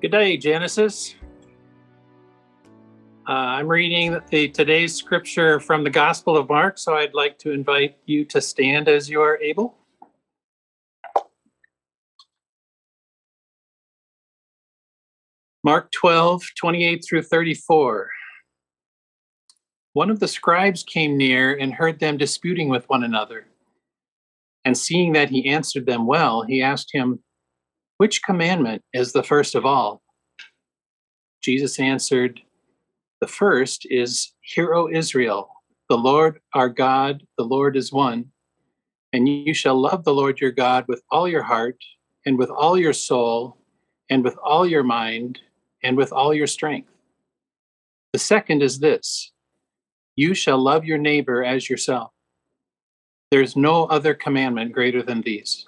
Good day, Genesis. Uh, I'm reading the, today's scripture from the Gospel of Mark, so I'd like to invite you to stand as you are able. Mark 12, 28 through 34. One of the scribes came near and heard them disputing with one another. And seeing that he answered them well, he asked him, which commandment is the first of all? Jesus answered, The first is, Hear, O Israel, the Lord our God, the Lord is one. And you shall love the Lord your God with all your heart, and with all your soul, and with all your mind, and with all your strength. The second is this You shall love your neighbor as yourself. There's no other commandment greater than these.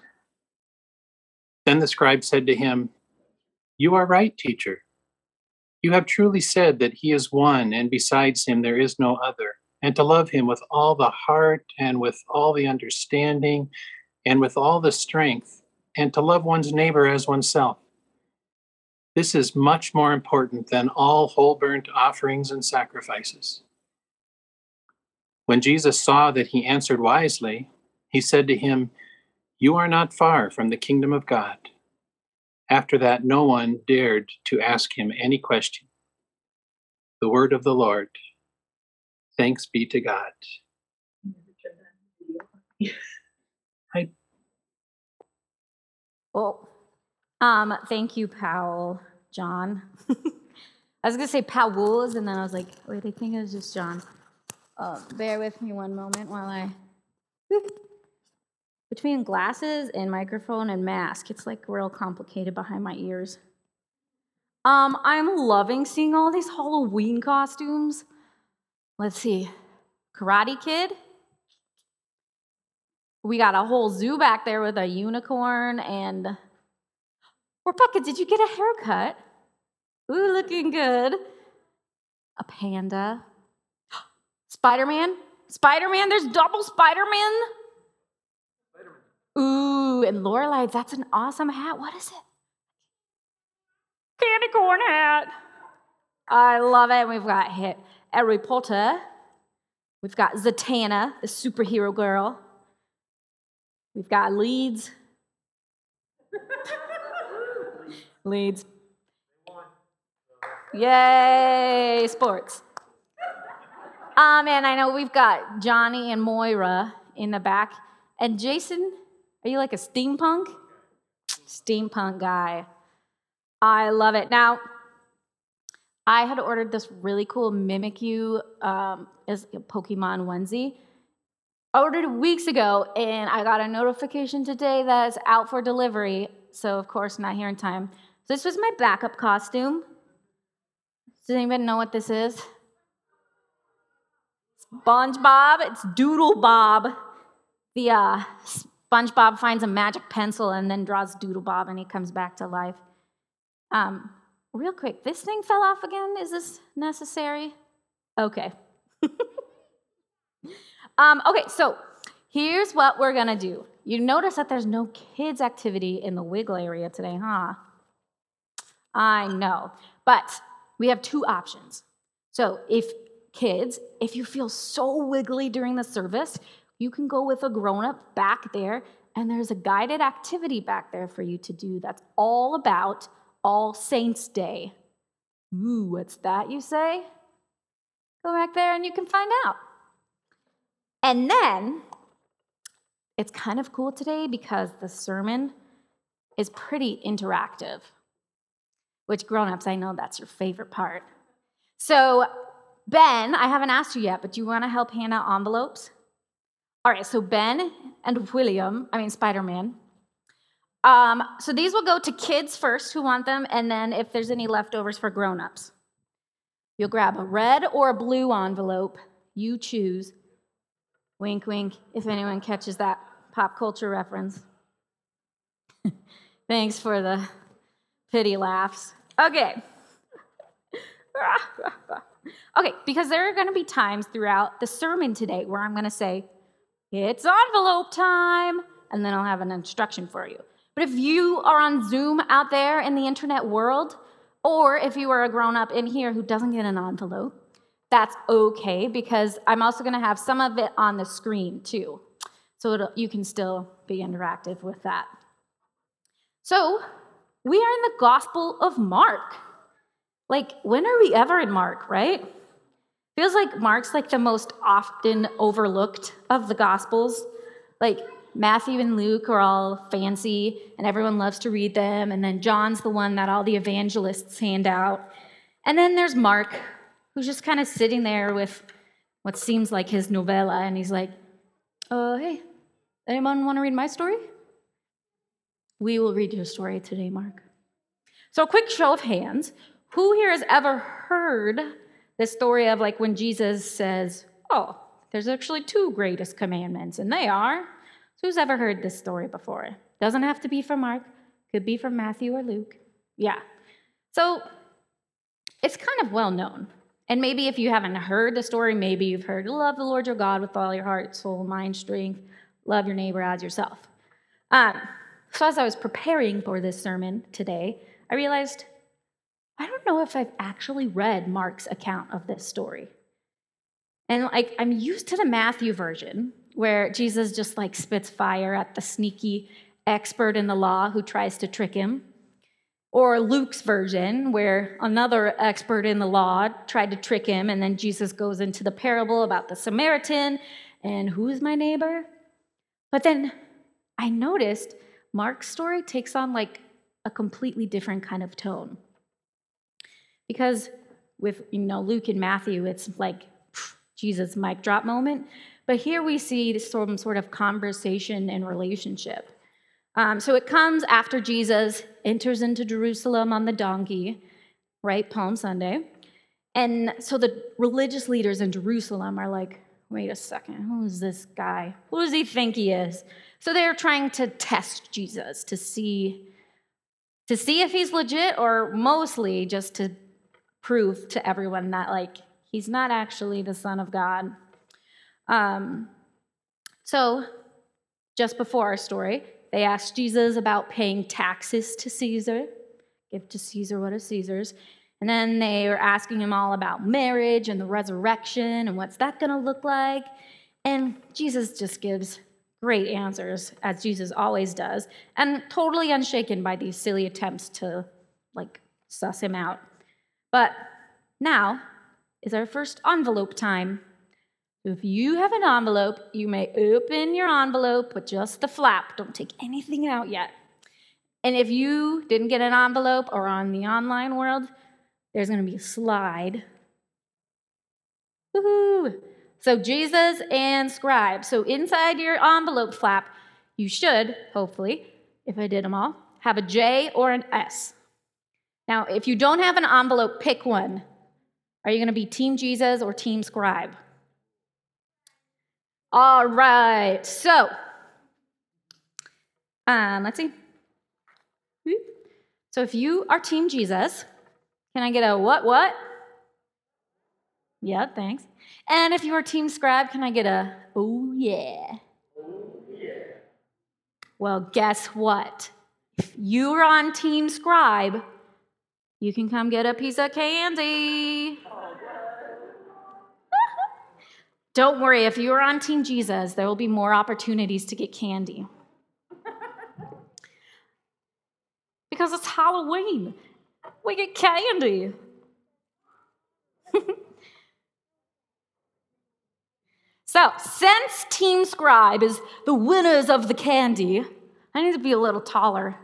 Then the scribe said to him, You are right, teacher. You have truly said that he is one, and besides him there is no other, and to love him with all the heart, and with all the understanding, and with all the strength, and to love one's neighbor as oneself. This is much more important than all whole burnt offerings and sacrifices. When Jesus saw that he answered wisely, he said to him, you are not far from the kingdom of God. After that, no one dared to ask him any question. The word of the Lord. Thanks be to God. I, Well, um, thank you, Powell, John. I was gonna say Powell's, and then I was like, wait, I think it was just John. Uh, bear with me one moment while I. Between glasses and microphone and mask, it's like real complicated behind my ears. Um, I'm loving seeing all these Halloween costumes. Let's see, Karate Kid. We got a whole zoo back there with a unicorn and. Rebecca, did you get a haircut? Ooh, looking good. A panda. Spider Man. Spider Man. There's double Spider Man. Ooh, and Lorelai, that's an awesome hat. What is it? Candy corn hat. I love it. We've got hit Harry Potter. We've got Zatanna, the superhero girl. We've got Leeds. Leeds. Yay, sports. Um, and I know we've got Johnny and Moira in the back. And Jason, are you like a steampunk? Steampunk guy. I love it. Now, I had ordered this really cool Mimikyu um, a Pokemon onesie. I ordered weeks ago, and I got a notification today that it's out for delivery. So, of course, not here in time. So, this was my backup costume. Does anybody know what this is? SpongeBob. It's Doodle Bob. The uh, SpongeBob finds a magic pencil and then draws Doodlebob and he comes back to life. Um, real quick, this thing fell off again. Is this necessary? Okay. um, okay, so here's what we're gonna do. You notice that there's no kids' activity in the wiggle area today, huh? I know, but we have two options. So if kids, if you feel so wiggly during the service, you can go with a grown up back there, and there's a guided activity back there for you to do that's all about All Saints Day. Ooh, what's that, you say? Go back there and you can find out. And then it's kind of cool today because the sermon is pretty interactive, which grown-ups, I know that's your favorite part. So, Ben, I haven't asked you yet, but do you want to help hand out envelopes? All right, so Ben and William, I mean Spider-Man. Um, so these will go to kids first who want them, and then if there's any leftovers for grown-ups. You'll grab a red or a blue envelope. You choose. Wink, wink, if anyone catches that pop culture reference. Thanks for the pity laughs. Okay. okay, because there are going to be times throughout the sermon today where I'm going to say, it's envelope time, and then I'll have an instruction for you. But if you are on Zoom out there in the internet world, or if you are a grown up in here who doesn't get an envelope, that's okay because I'm also going to have some of it on the screen too. So you can still be interactive with that. So we are in the Gospel of Mark. Like, when are we ever in Mark, right? Feels like Mark's like the most often overlooked of the Gospels. Like, Matthew and Luke are all fancy and everyone loves to read them. And then John's the one that all the evangelists hand out. And then there's Mark, who's just kind of sitting there with what seems like his novella. And he's like, uh, hey, anyone want to read my story? We will read your story today, Mark. So, a quick show of hands. Who here has ever heard the story of like when Jesus says, Oh, there's actually two greatest commandments, and they are Who's ever heard this story before? Doesn't have to be from Mark, could be from Matthew or Luke. Yeah. So it's kind of well known. And maybe if you haven't heard the story, maybe you've heard, love the Lord your God with all your heart, soul, mind, strength, love your neighbor as yourself. Um, so as I was preparing for this sermon today, I realized I don't know if I've actually read Mark's account of this story. And like I'm used to the Matthew version, where Jesus just like spits fire at the sneaky expert in the law who tries to trick him. Or Luke's version, where another expert in the law tried to trick him, and then Jesus goes into the parable about the Samaritan and who's my neighbor? But then I noticed Mark's story takes on like a completely different kind of tone. Because with you know Luke and Matthew, it's like Jesus mic drop moment. But here we see some sort of conversation and relationship. Um, so it comes after Jesus enters into Jerusalem on the donkey, right? Palm Sunday. And so the religious leaders in Jerusalem are like, wait a second, who is this guy? Who does he think he is? So they're trying to test Jesus to see to see if he's legit or mostly just to prove to everyone that like he's not actually the son of God. Um, so, just before our story, they asked Jesus about paying taxes to Caesar. Give to Caesar what is Caesar's. And then they were asking him all about marriage and the resurrection and what's that going to look like. And Jesus just gives great answers, as Jesus always does, and totally unshaken by these silly attempts to like suss him out. But now is our first envelope time. If you have an envelope, you may open your envelope with just the flap. Don't take anything out yet. And if you didn't get an envelope or on the online world, there's going to be a slide. Woohoo! So, Jesus and scribe. So, inside your envelope flap, you should, hopefully, if I did them all, have a J or an S. Now, if you don't have an envelope, pick one. Are you going to be Team Jesus or Team Scribe? All right, so um, let's see. So if you are Team Jesus, can I get a what, what? Yeah, thanks. And if you are Team Scribe, can I get a oh yeah? Oh yeah. Well, guess what? If you are on Team Scribe, you can come get a piece of candy. Don't worry, if you are on Team Jesus, there will be more opportunities to get candy. because it's Halloween. We get candy. so, since Team Scribe is the winners of the candy, I need to be a little taller.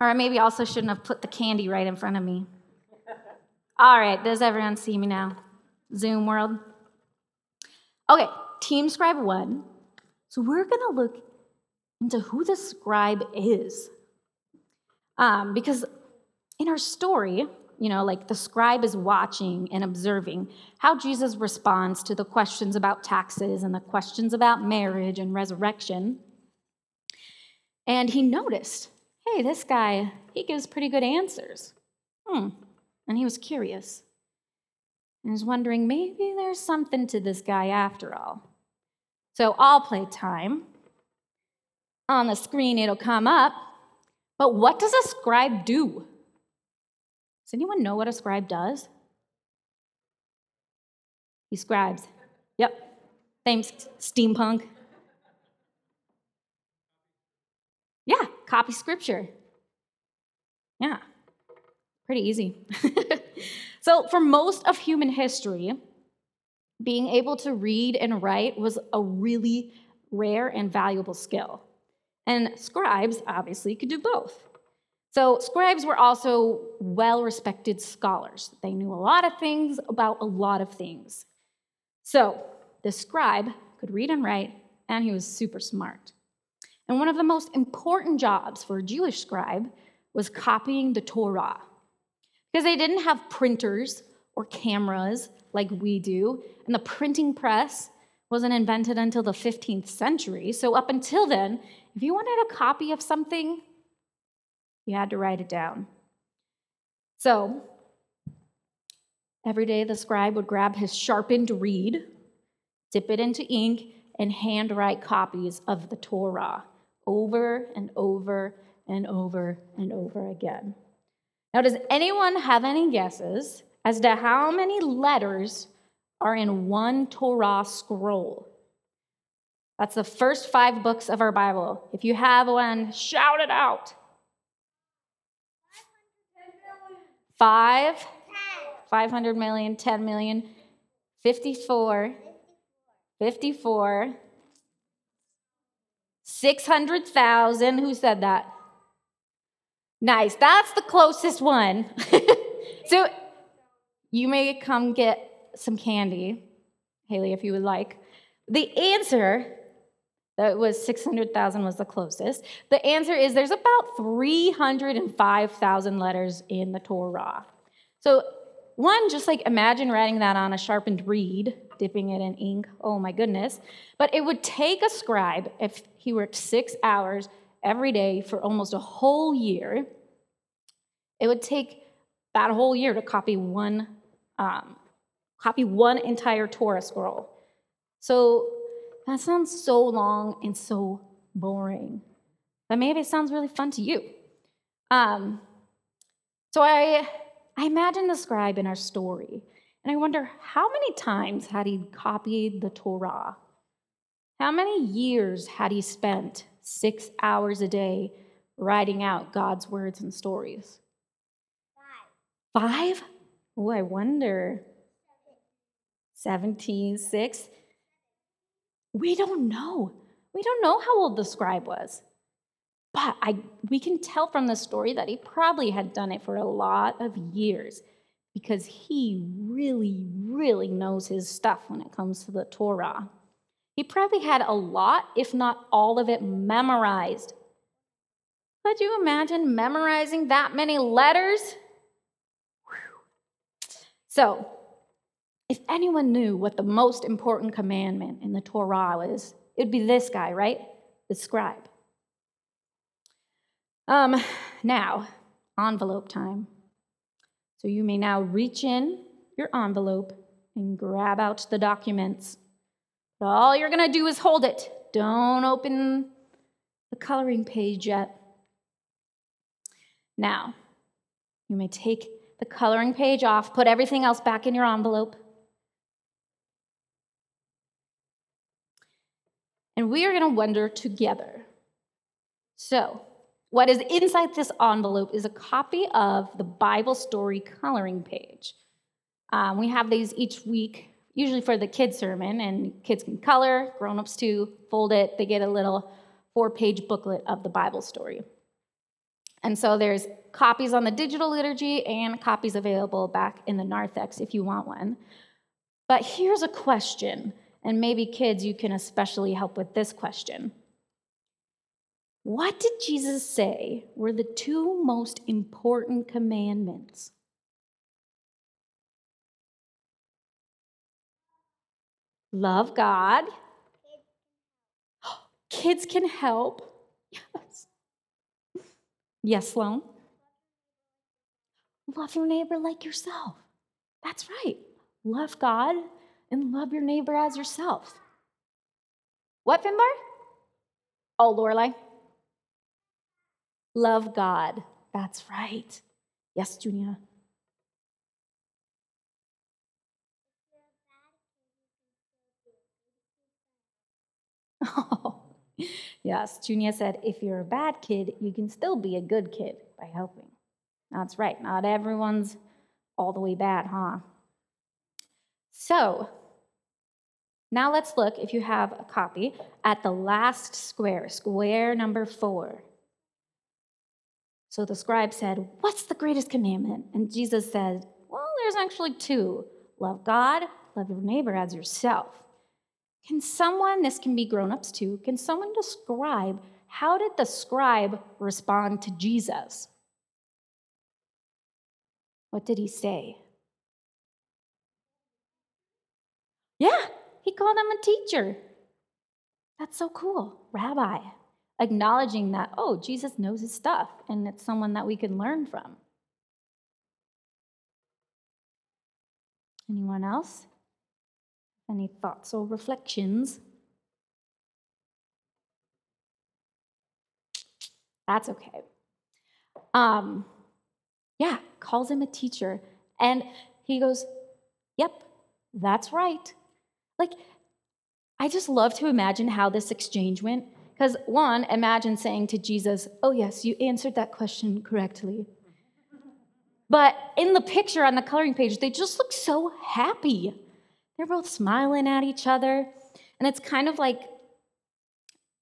Or I maybe also shouldn't have put the candy right in front of me. All right, does everyone see me now? Zoom world? Okay, Team Scribe 1. So we're going to look into who the scribe is. Um, because in our story, you know, like the scribe is watching and observing how Jesus responds to the questions about taxes and the questions about marriage and resurrection. And he noticed, hey, this guy, he gives pretty good answers. Hmm. And he was curious. And was wondering, maybe there's something to this guy after all. So I'll play time. On the screen, it'll come up. But what does a scribe do? Does anyone know what a scribe does? He scribes. Yep. Thanks, steampunk. Yeah, copy scripture. Yeah, pretty easy. so, for most of human history, being able to read and write was a really rare and valuable skill. And scribes obviously could do both. So, scribes were also well respected scholars. They knew a lot of things about a lot of things. So, the scribe could read and write, and he was super smart. And one of the most important jobs for a Jewish scribe was copying the Torah. Because they didn't have printers or cameras like we do, and the printing press wasn't invented until the 15th century. So, up until then, if you wanted a copy of something, you had to write it down. So, every day the scribe would grab his sharpened reed, dip it into ink, and handwrite copies of the Torah over and over and over and over again. Now, does anyone have any guesses as to how many letters are in one Torah scroll? That's the first five books of our Bible. If you have one, shout it out. Five, 500 million, 10 million, 54, 54, 600,000. Who said that? Nice. That's the closest one. so you may come get some candy, Haley, if you would like. The answer that was 600,000 was the closest. The answer is there's about 305,000 letters in the Torah. So, one, just like imagine writing that on a sharpened reed, dipping it in ink. Oh my goodness. But it would take a scribe, if he worked six hours every day for almost a whole year, it would take that whole year to copy one, um, copy one entire Torah scroll. So that sounds so long and so boring. But maybe it sounds really fun to you. Um, so I, I imagine the scribe in our story, and I wonder how many times had he copied the Torah? How many years had he spent six hours a day writing out God's words and stories? Five. Five? Oh, I wonder. 17, 6. We don't know. We don't know how old the scribe was. But I, we can tell from the story that he probably had done it for a lot of years because he really, really knows his stuff when it comes to the Torah. He probably had a lot, if not all of it, memorized. Could you imagine memorizing that many letters? Whew. So, if anyone knew what the most important commandment in the Torah is, it'd be this guy, right? The scribe. Um, now, envelope time. So you may now reach in your envelope and grab out the documents. All you're going to do is hold it. Don't open the coloring page yet. Now, you may take the coloring page off, put everything else back in your envelope. and we are going to wonder together. So, what is inside this envelope is a copy of the Bible story coloring page. Um, we have these each week, usually for the kids' sermon, and kids can color, grown-ups too, fold it. They get a little four-page booklet of the Bible story. And so there's copies on the digital liturgy and copies available back in the narthex if you want one. But here's a question, and maybe kids, you can especially help with this question. What did Jesus say were the two most important commandments? Love God. Kids can help. Yes. Yes, Sloan. Love your neighbor like yourself. That's right. Love God and love your neighbor as yourself. What, Finbar? Oh, Lorelai. Love God. That's right. Yes, Junia. Oh, yes, Junia said, if you're a bad kid, you can still be a good kid by helping. That's right, not everyone's all the way bad, huh? So, now let's look, if you have a copy, at the last square, square number four. So the scribe said, What's the greatest commandment? And Jesus said, Well, there's actually two love God, love your neighbor as yourself. Can someone, this can be grown ups too, can someone describe how did the scribe respond to Jesus? What did he say? Yeah, he called him a teacher. That's so cool. Rabbi, acknowledging that, oh, Jesus knows his stuff and it's someone that we can learn from. Anyone else? Any thoughts or reflections? That's okay. Um, yeah, calls him a teacher. And he goes, Yep, that's right. Like, I just love to imagine how this exchange went. Because, one, imagine saying to Jesus, Oh, yes, you answered that question correctly. But in the picture on the coloring page, they just look so happy. They're both smiling at each other. And it's kind of like,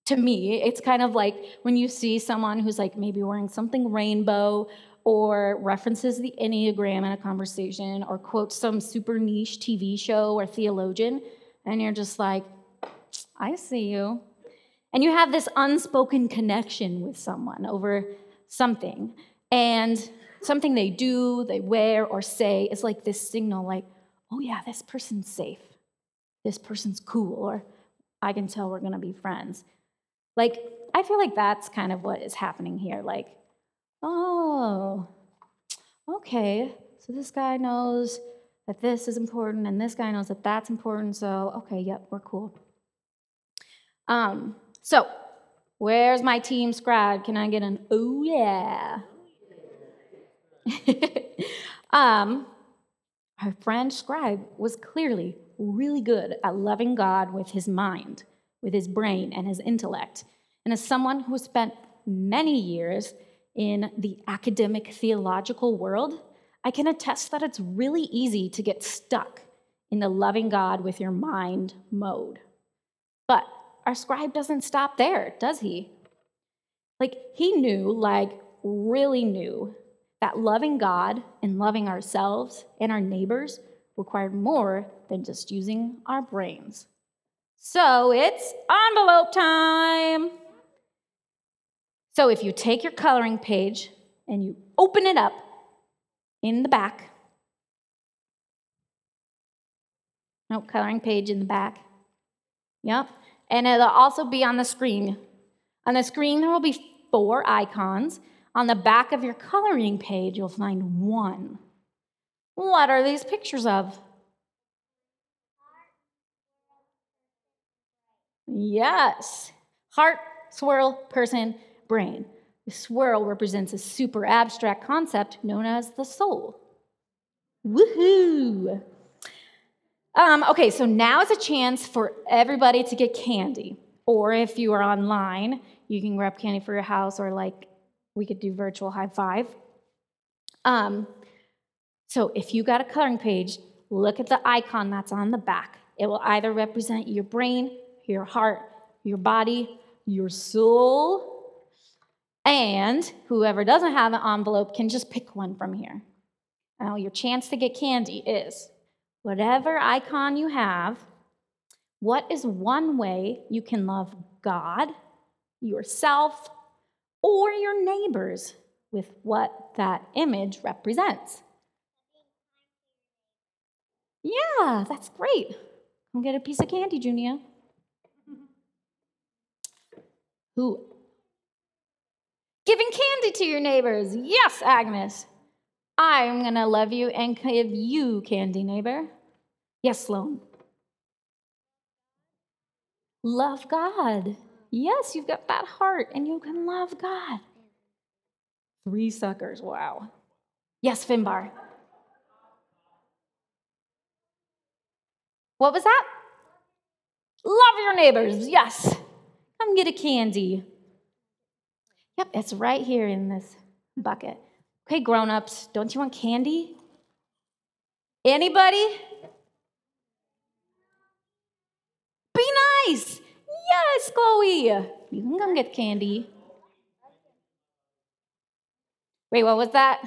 to me, it's kind of like when you see someone who's like maybe wearing something rainbow or references the Enneagram in a conversation or quotes some super niche TV show or theologian, and you're just like, I see you. And you have this unspoken connection with someone over something. And something they do, they wear, or say is like this signal, like, oh yeah, this person's safe. This person's cool, or I can tell we're gonna be friends. Like, I feel like that's kind of what is happening here. Like, oh, okay, so this guy knows that this is important, and this guy knows that that's important, so okay, yep, we're cool. Um, so, where's my team scribe? Can I get an oh yeah? um, our friend scribe was clearly really good at loving God with his mind, with his brain, and his intellect. And as someone who has spent many years in the academic theological world, I can attest that it's really easy to get stuck in the loving God with your mind mode. But our scribe doesn't stop there, does he? Like, he knew, like, really knew, that loving God and loving ourselves and our neighbors required more than just using our brains. So it's envelope time. So if you take your coloring page and you open it up in the back, no coloring page in the back. Yep. And it'll also be on the screen. On the screen, there will be four icons. On the back of your coloring page, you'll find one. What are these pictures of? Yes. Heart, swirl, person, brain. The swirl represents a super abstract concept known as the soul. Woohoo! Um, okay, so now is a chance for everybody to get candy. Or if you are online, you can grab candy for your house, or like we could do virtual high five. Um, so if you got a coloring page, look at the icon that's on the back. It will either represent your brain, your heart, your body, your soul, and whoever doesn't have an envelope can just pick one from here. Now, your chance to get candy is whatever icon you have, what is one way you can love God, yourself, or your neighbors with what that image represents? Yeah, that's great. Come get a piece of candy, Junia. Who? Giving candy to your neighbors. Yes, Agnes. I'm going to love you and give you candy, neighbor. Yes, Sloan. Love God. Yes, you've got that heart and you can love God. Three suckers. Wow. Yes, Finbar. What was that? Love your neighbors. Yes. Come get a candy. Yep, it's right here in this bucket. Okay, grown-ups, don't you want candy? Anybody? Be nice. Yes, Chloe. You can come get candy. Wait, what was that?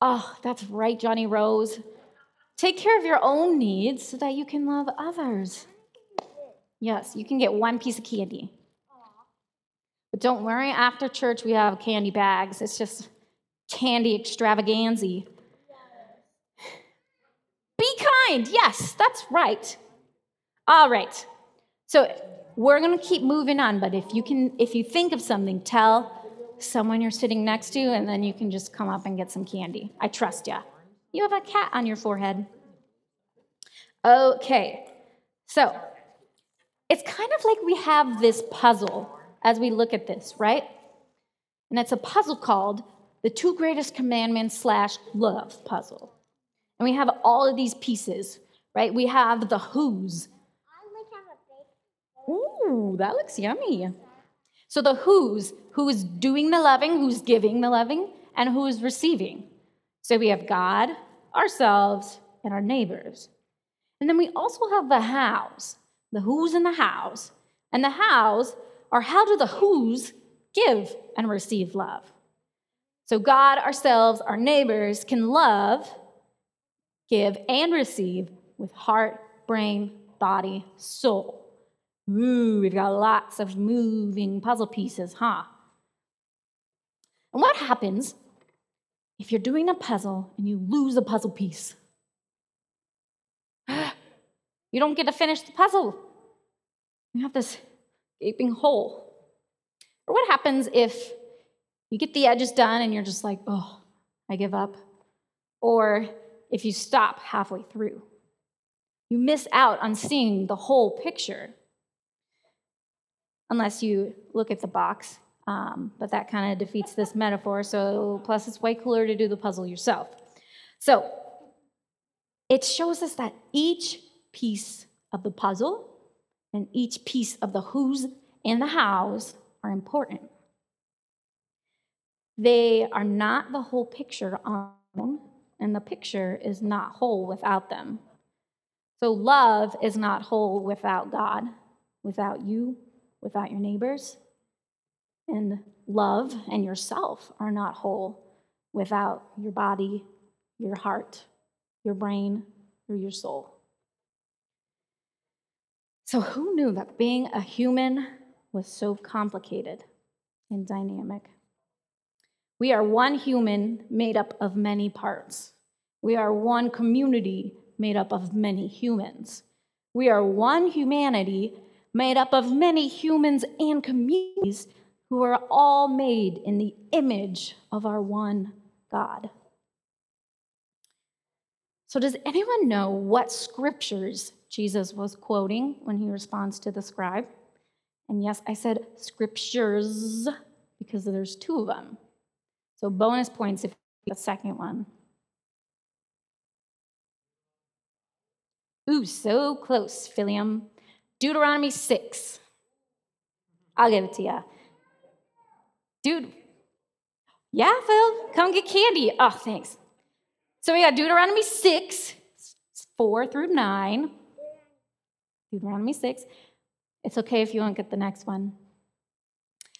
Oh, that's right, Johnny Rose. Take care of your own needs so that you can love others. Yes, you can get one piece of candy. But don't worry, after church we have candy bags. It's just candy extravaganza. Be kind. Yes, that's right. All right. So we're going to keep moving on, but if you can if you think of something, tell someone you're sitting next to and then you can just come up and get some candy. I trust you. You have a cat on your forehead. Okay. So, it's kind of like we have this puzzle as we look at this, right? And it's a puzzle called the two greatest commandments slash love puzzle. And we have all of these pieces, right? We have the who's. Ooh, that looks yummy. So the who's, who's doing the loving, who's giving the loving, and who's receiving. So we have God, ourselves, and our neighbors. And then we also have the hows, the who's and the hows. And the hows are how do the who's give and receive love. So God, ourselves, our neighbors can love, give, and receive with heart, brain, body, soul. Ooh, we've got lots of moving puzzle pieces, huh? And what happens if you're doing a puzzle and you lose a puzzle piece? you don't get to finish the puzzle. You have this gaping hole. Or what happens if you get the edges done and you're just like, oh, I give up? Or if you stop halfway through, you miss out on seeing the whole picture. Unless you look at the box um, but that kind of defeats this metaphor. So, plus, it's way cooler to do the puzzle yourself. So, it shows us that each piece of the puzzle and each piece of the who's and the how's are important. They are not the whole picture on, and the picture is not whole without them. So, love is not whole without God, without you, without your neighbors, and love and yourself are not whole without your body, your heart, your brain, or your soul. So, who knew that being a human was so complicated and dynamic? We are one human made up of many parts. We are one community made up of many humans. We are one humanity made up of many humans and communities who are all made in the image of our one God. So, does anyone know what scriptures Jesus was quoting when he responds to the scribe? And yes, I said scriptures because there's two of them. So, bonus points if the second one. Ooh, so close, Philium. Deuteronomy 6. I'll give it to you. Dude, yeah, Phil, come get candy. Oh, thanks. So we got Deuteronomy 6, 4 through 9. Deuteronomy 6. It's okay if you don't get the next one.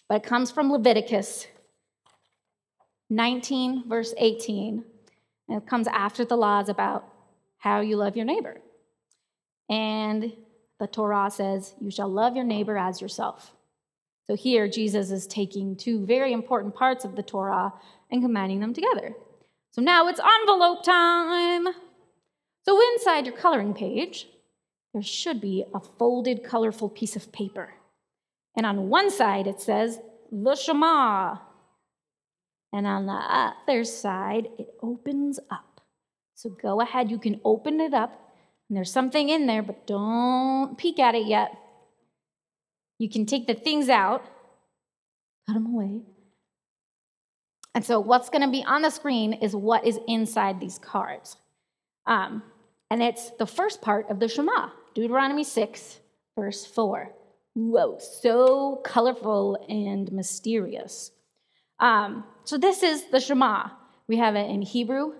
But it comes from Leviticus 19, verse 18. And it comes after the laws about how you love your neighbor. And the Torah says, You shall love your neighbor as yourself. So here, Jesus is taking two very important parts of the Torah and combining them together. So now it's envelope time. So inside your coloring page, there should be a folded, colorful piece of paper. And on one side, it says, the Shema. And on the other side, it opens up. So go ahead, you can open it up. And there's something in there, but don't peek at it yet. You can take the things out, put them away. And so, what's going to be on the screen is what is inside these cards. Um, and it's the first part of the Shema, Deuteronomy 6, verse 4. Whoa, so colorful and mysterious. Um, so, this is the Shema. We have it in Hebrew,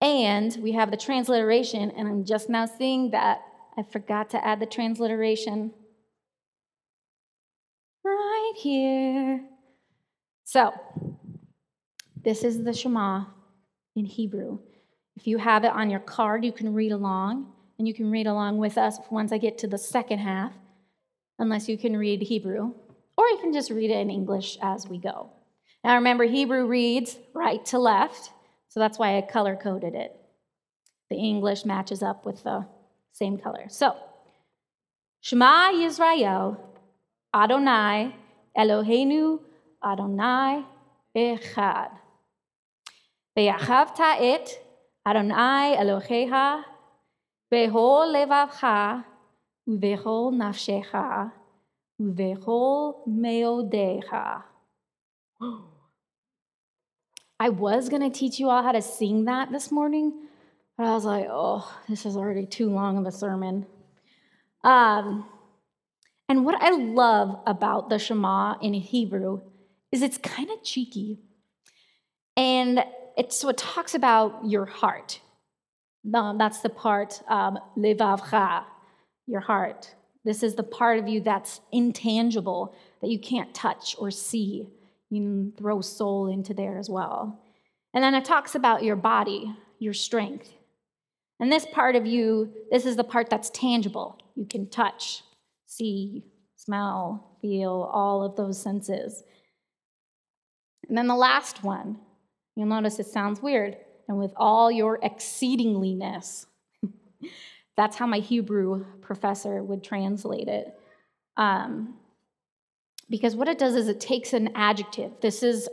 and we have the transliteration, and I'm just now seeing that I forgot to add the transliteration right here. So, this is the Shema in Hebrew. If you have it on your card, you can read along, and you can read along with us once I get to the second half, unless you can read Hebrew, or you can just read it in English as we go. Now remember, Hebrew reads right to left, so that's why I color coded it. The English matches up with the same color. So, Shema Yisrael, Adonai, Eloheinu, Adonai, Echad. Ve'achavta et, Adonai Eloheha, בכל לבבך ובכל נפשך ובכל מאודיך. I was going to teach you all how to sing that this morning, but I was like, oh, this is already too long of a sermon. Um, and what I love about the Shema in Hebrew is it's kind of cheeky. And it, so it talks about your heart. That's the part, um, your heart. This is the part of you that's intangible, that you can't touch or see. You can throw soul into there as well. And then it talks about your body, your strength. And this part of you, this is the part that's tangible. You can touch, see, smell, feel, all of those senses. And then the last one, You'll notice it sounds weird. And with all your exceedingliness, that's how my Hebrew professor would translate it. Um, because what it does is it takes an adjective. This is,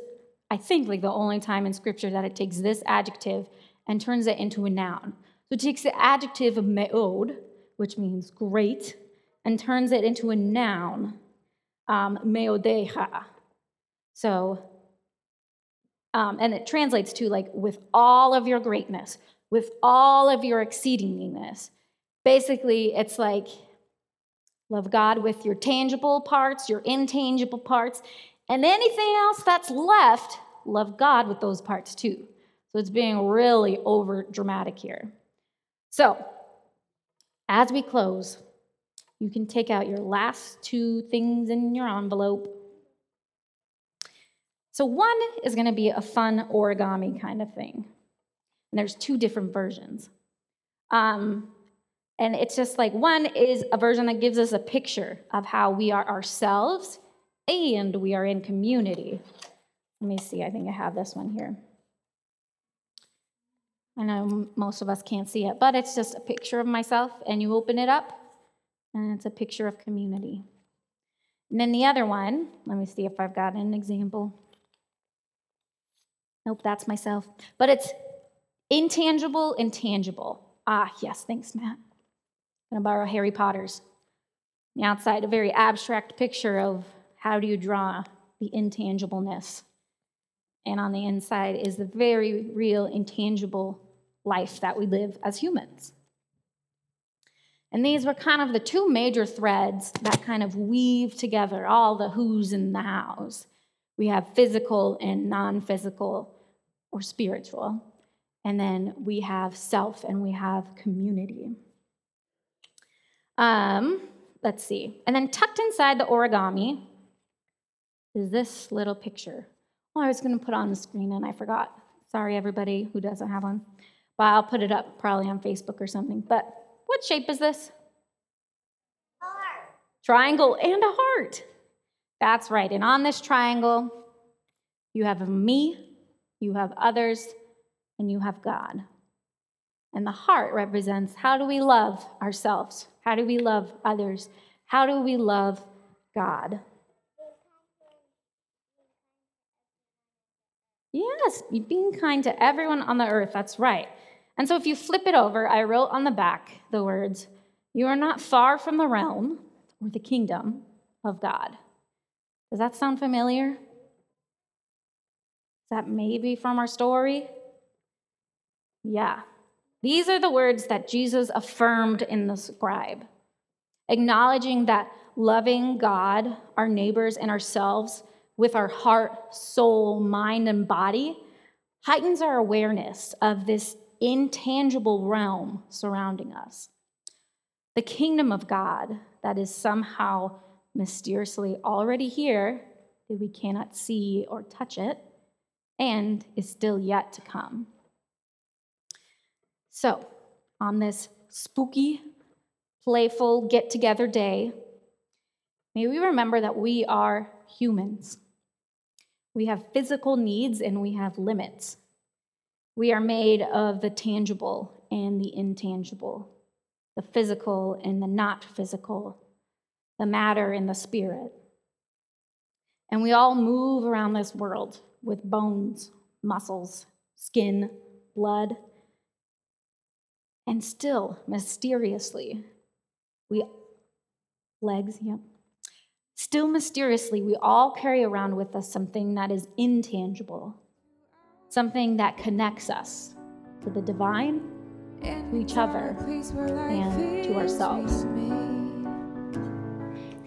I think, like the only time in scripture that it takes this adjective and turns it into a noun. So it takes the adjective of me'od, which means great, and turns it into a noun, um, meodeha. So um, and it translates to like with all of your greatness, with all of your exceedingness. Basically, it's like love God with your tangible parts, your intangible parts, and anything else that's left, love God with those parts too. So it's being really over dramatic here. So, as we close, you can take out your last two things in your envelope so one is going to be a fun origami kind of thing. And there's two different versions. Um, and it's just like one is a version that gives us a picture of how we are ourselves and we are in community. Let me see, I think I have this one here. I know most of us can't see it, but it's just a picture of myself, and you open it up, and it's a picture of community. And then the other one, let me see if I've got an example. Nope, that's myself. But it's intangible and tangible. Ah, yes, thanks, Matt. I'm going to borrow Harry Potter's. The outside, a very abstract picture of how do you draw the intangibleness. And on the inside is the very real, intangible life that we live as humans. And these were kind of the two major threads that kind of weave together all the who's and the hows. We have physical and non physical or spiritual. And then we have self and we have community. Um, let's see. And then tucked inside the origami is this little picture. Oh, I was going to put on the screen and I forgot. Sorry, everybody who doesn't have one. But I'll put it up probably on Facebook or something. But what shape is this? Heart. Triangle and a heart. That's right. And on this triangle, you have me, you have others, and you have God. And the heart represents how do we love ourselves? How do we love others? How do we love God? Yes, being kind to everyone on the earth. That's right. And so if you flip it over, I wrote on the back the words, You are not far from the realm or the kingdom of God. Does that sound familiar? Is that maybe from our story? Yeah. These are the words that Jesus affirmed in the scribe, acknowledging that loving God, our neighbors, and ourselves with our heart, soul, mind, and body heightens our awareness of this intangible realm surrounding us. The kingdom of God that is somehow mysteriously already here, that we cannot see or touch it, and is still yet to come. So, on this spooky, playful get together day, may we remember that we are humans. We have physical needs and we have limits. We are made of the tangible and the intangible, the physical and the not physical, the matter and the spirit. And we all move around this world with bones, muscles, skin, blood. And still, mysteriously, we legs, yep. Still mysteriously, we all carry around with us something that is intangible, something that connects us to the divine, to each other, and to ourselves.